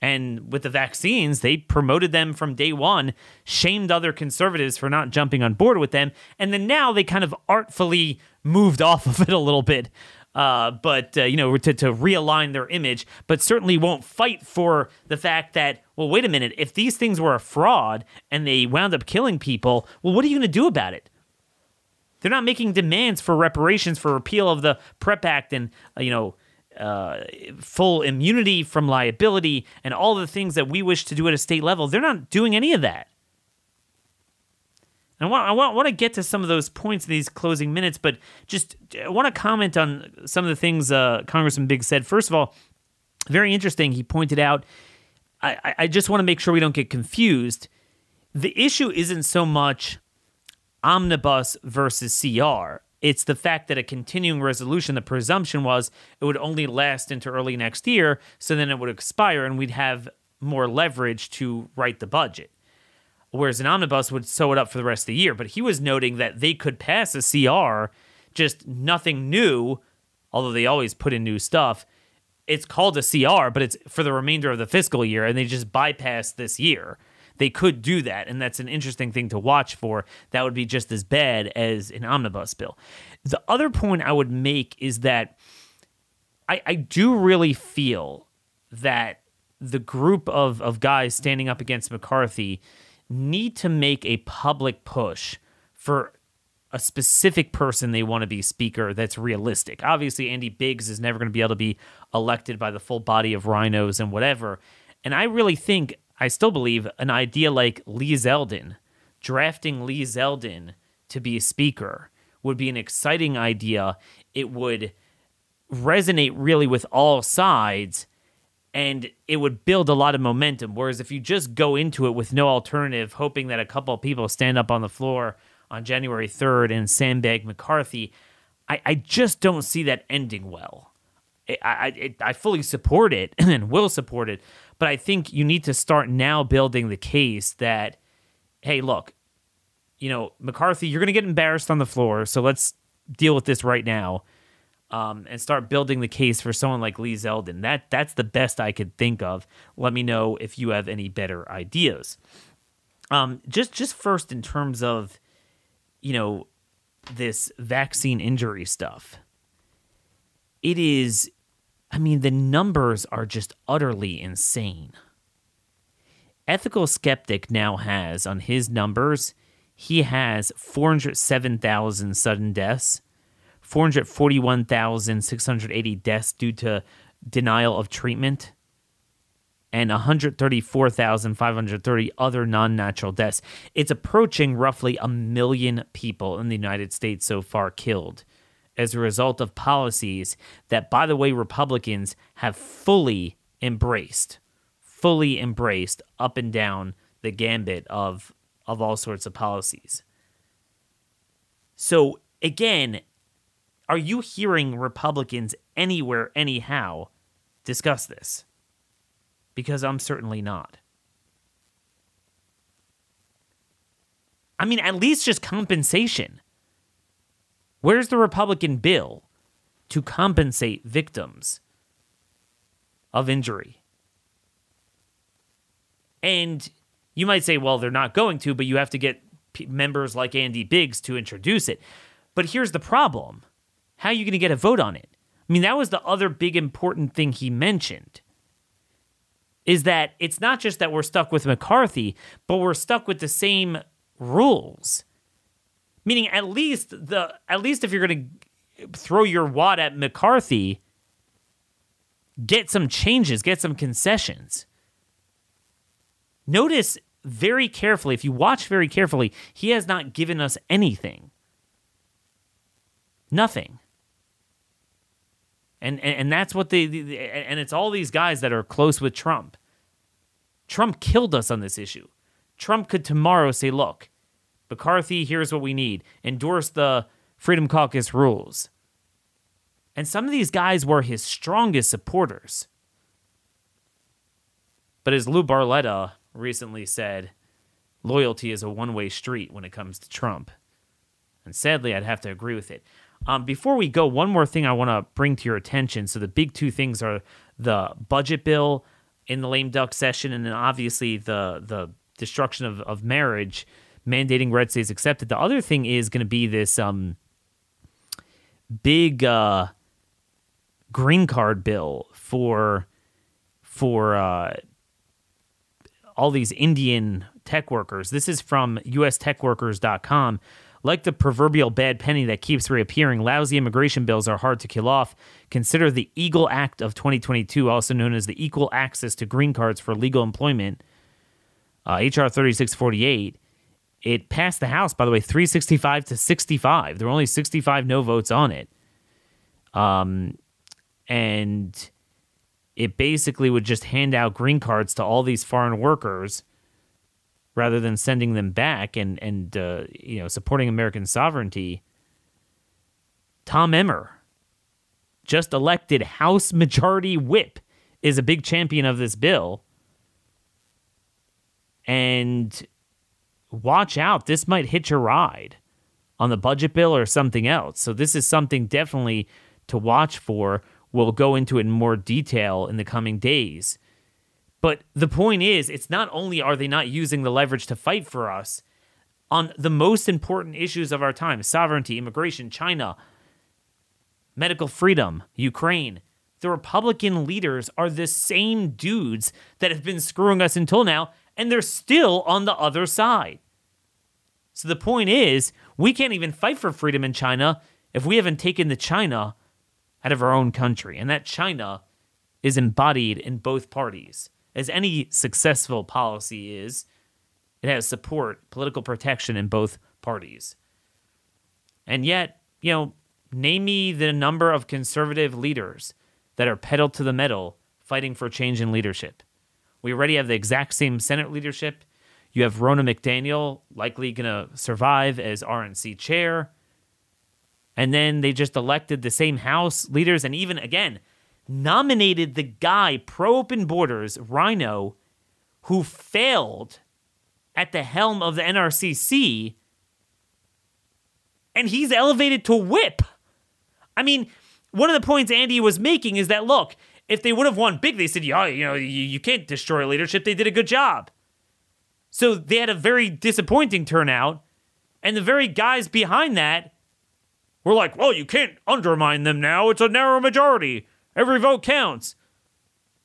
And with the vaccines, they promoted them from day one, shamed other conservatives for not jumping on board with them. And then now they kind of artfully moved off of it a little bit uh, but uh, you know to, to realign their image, but certainly won't fight for the fact that well, wait a minute, if these things were a fraud and they wound up killing people, well, what are you going to do about it? They're not making demands for reparations for repeal of the PREP Act and you know uh, full immunity from liability and all the things that we wish to do at a state level. They're not doing any of that. I want, I want, want to get to some of those points in these closing minutes, but just I want to comment on some of the things uh, Congressman Biggs said. First of all, very interesting. He pointed out, I, I just want to make sure we don't get confused. The issue isn't so much omnibus versus CR. It's the fact that a continuing resolution, the presumption was it would only last into early next year, so then it would expire and we'd have more leverage to write the budget whereas an omnibus would sew it up for the rest of the year. But he was noting that they could pass a CR, just nothing new, although they always put in new stuff. It's called a CR, but it's for the remainder of the fiscal year, and they just bypass this year. They could do that, and that's an interesting thing to watch for. That would be just as bad as an omnibus bill. The other point I would make is that I, I do really feel that the group of, of guys standing up against McCarthy need to make a public push for a specific person they want to be speaker that's realistic. Obviously, Andy Biggs is never going to be able to be elected by the full body of RINOs and whatever. And I really think, I still believe, an idea like Lee Zeldin, drafting Lee Zeldin to be a speaker, would be an exciting idea. It would resonate really with all sides and it would build a lot of momentum. Whereas if you just go into it with no alternative, hoping that a couple people stand up on the floor on January 3rd and sandbag McCarthy, I, I just don't see that ending well. I, I, I fully support it and will support it, but I think you need to start now building the case that, hey, look, you know, McCarthy, you're going to get embarrassed on the floor, so let's deal with this right now um, and start building the case for someone like Lee Zeldin. That that's the best I could think of. Let me know if you have any better ideas. Um, just just first in terms of, you know, this vaccine injury stuff. It is, I mean, the numbers are just utterly insane. Ethical Skeptic now has on his numbers, he has 407,000 sudden deaths 441,680 deaths due to denial of treatment and 134,530 other non natural deaths. It's approaching roughly a million people in the United States so far killed as a result of policies that, by the way, Republicans have fully embraced, fully embraced up and down the gambit of, of all sorts of policies. So, again, are you hearing Republicans anywhere, anyhow, discuss this? Because I'm certainly not. I mean, at least just compensation. Where's the Republican bill to compensate victims of injury? And you might say, well, they're not going to, but you have to get p- members like Andy Biggs to introduce it. But here's the problem how are you going to get a vote on it? I mean, that was the other big important thing he mentioned. Is that it's not just that we're stuck with McCarthy, but we're stuck with the same rules. Meaning at least the at least if you're going to throw your wad at McCarthy, get some changes, get some concessions. Notice very carefully, if you watch very carefully, he has not given us anything. Nothing and and, and that's what the, the and it's all these guys that are close with Trump. Trump killed us on this issue. Trump could tomorrow say, "Look, McCarthy, here's what we need. Endorse the Freedom Caucus rules." And some of these guys were his strongest supporters. But as Lou Barletta recently said, loyalty is a one way street when it comes to Trump. And sadly, I'd have to agree with it. Um, before we go, one more thing I want to bring to your attention. So the big two things are the budget bill in the lame duck session, and then obviously the the destruction of, of marriage, mandating red states accepted. The other thing is going to be this um, big uh, green card bill for for uh, all these Indian tech workers. This is from USTechWorkers.com. Like the proverbial bad penny that keeps reappearing, lousy immigration bills are hard to kill off. Consider the EAGLE Act of 2022, also known as the Equal Access to Green Cards for Legal Employment, uh, HR 3648. It passed the House, by the way, 365 to 65. There were only 65 no votes on it. Um, and it basically would just hand out green cards to all these foreign workers rather than sending them back and and uh, you know supporting American sovereignty. Tom Emmer, just elected House Majority Whip, is a big champion of this bill. And watch out, this might hitch a ride on the budget bill or something else. So this is something definitely to watch for. We'll go into it in more detail in the coming days. But the point is, it's not only are they not using the leverage to fight for us on the most important issues of our time sovereignty, immigration, China, medical freedom, Ukraine the Republican leaders are the same dudes that have been screwing us until now, and they're still on the other side. So the point is, we can't even fight for freedom in China if we haven't taken the China out of our own country. And that China is embodied in both parties. As any successful policy is, it has support, political protection in both parties. And yet, you know, name me the number of conservative leaders that are pedal to the metal fighting for change in leadership. We already have the exact same Senate leadership. You have Ronna McDaniel likely going to survive as RNC chair. And then they just elected the same House leaders and even again nominated the guy pro open borders, RINO, who failed at the helm of the NRCC. And he's elevated to whip. I mean, one of the points Andy was making is that look, if they would have won big, they said, yeah, you know, you, you can't destroy leadership. They did a good job. So they had a very disappointing turnout. And the very guys behind that were like, well, you can't undermine them now. It's a narrow majority. Every vote counts.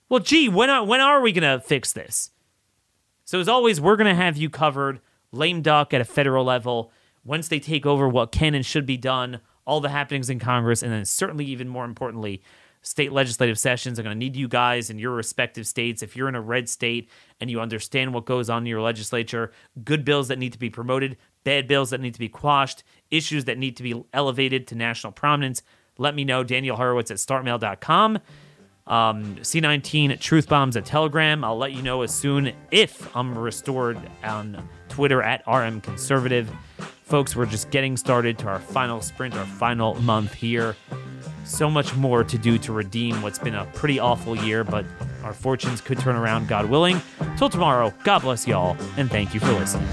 Well, gee, when are, when are we going to fix this? So, as always, we're going to have you covered, lame duck at a federal level. Once they take over what can and should be done, all the happenings in Congress, and then certainly even more importantly, state legislative sessions are going to need you guys in your respective states. If you're in a red state and you understand what goes on in your legislature, good bills that need to be promoted, bad bills that need to be quashed, issues that need to be elevated to national prominence, let me know. Daniel Horowitz at startmail.com. Um, C19 Truth Bombs at Telegram. I'll let you know as soon if I'm restored on Twitter at RM Conservative. Folks, we're just getting started to our final sprint, our final month here. So much more to do to redeem what's been a pretty awful year, but our fortunes could turn around, God willing. Till tomorrow, God bless y'all, and thank you for listening.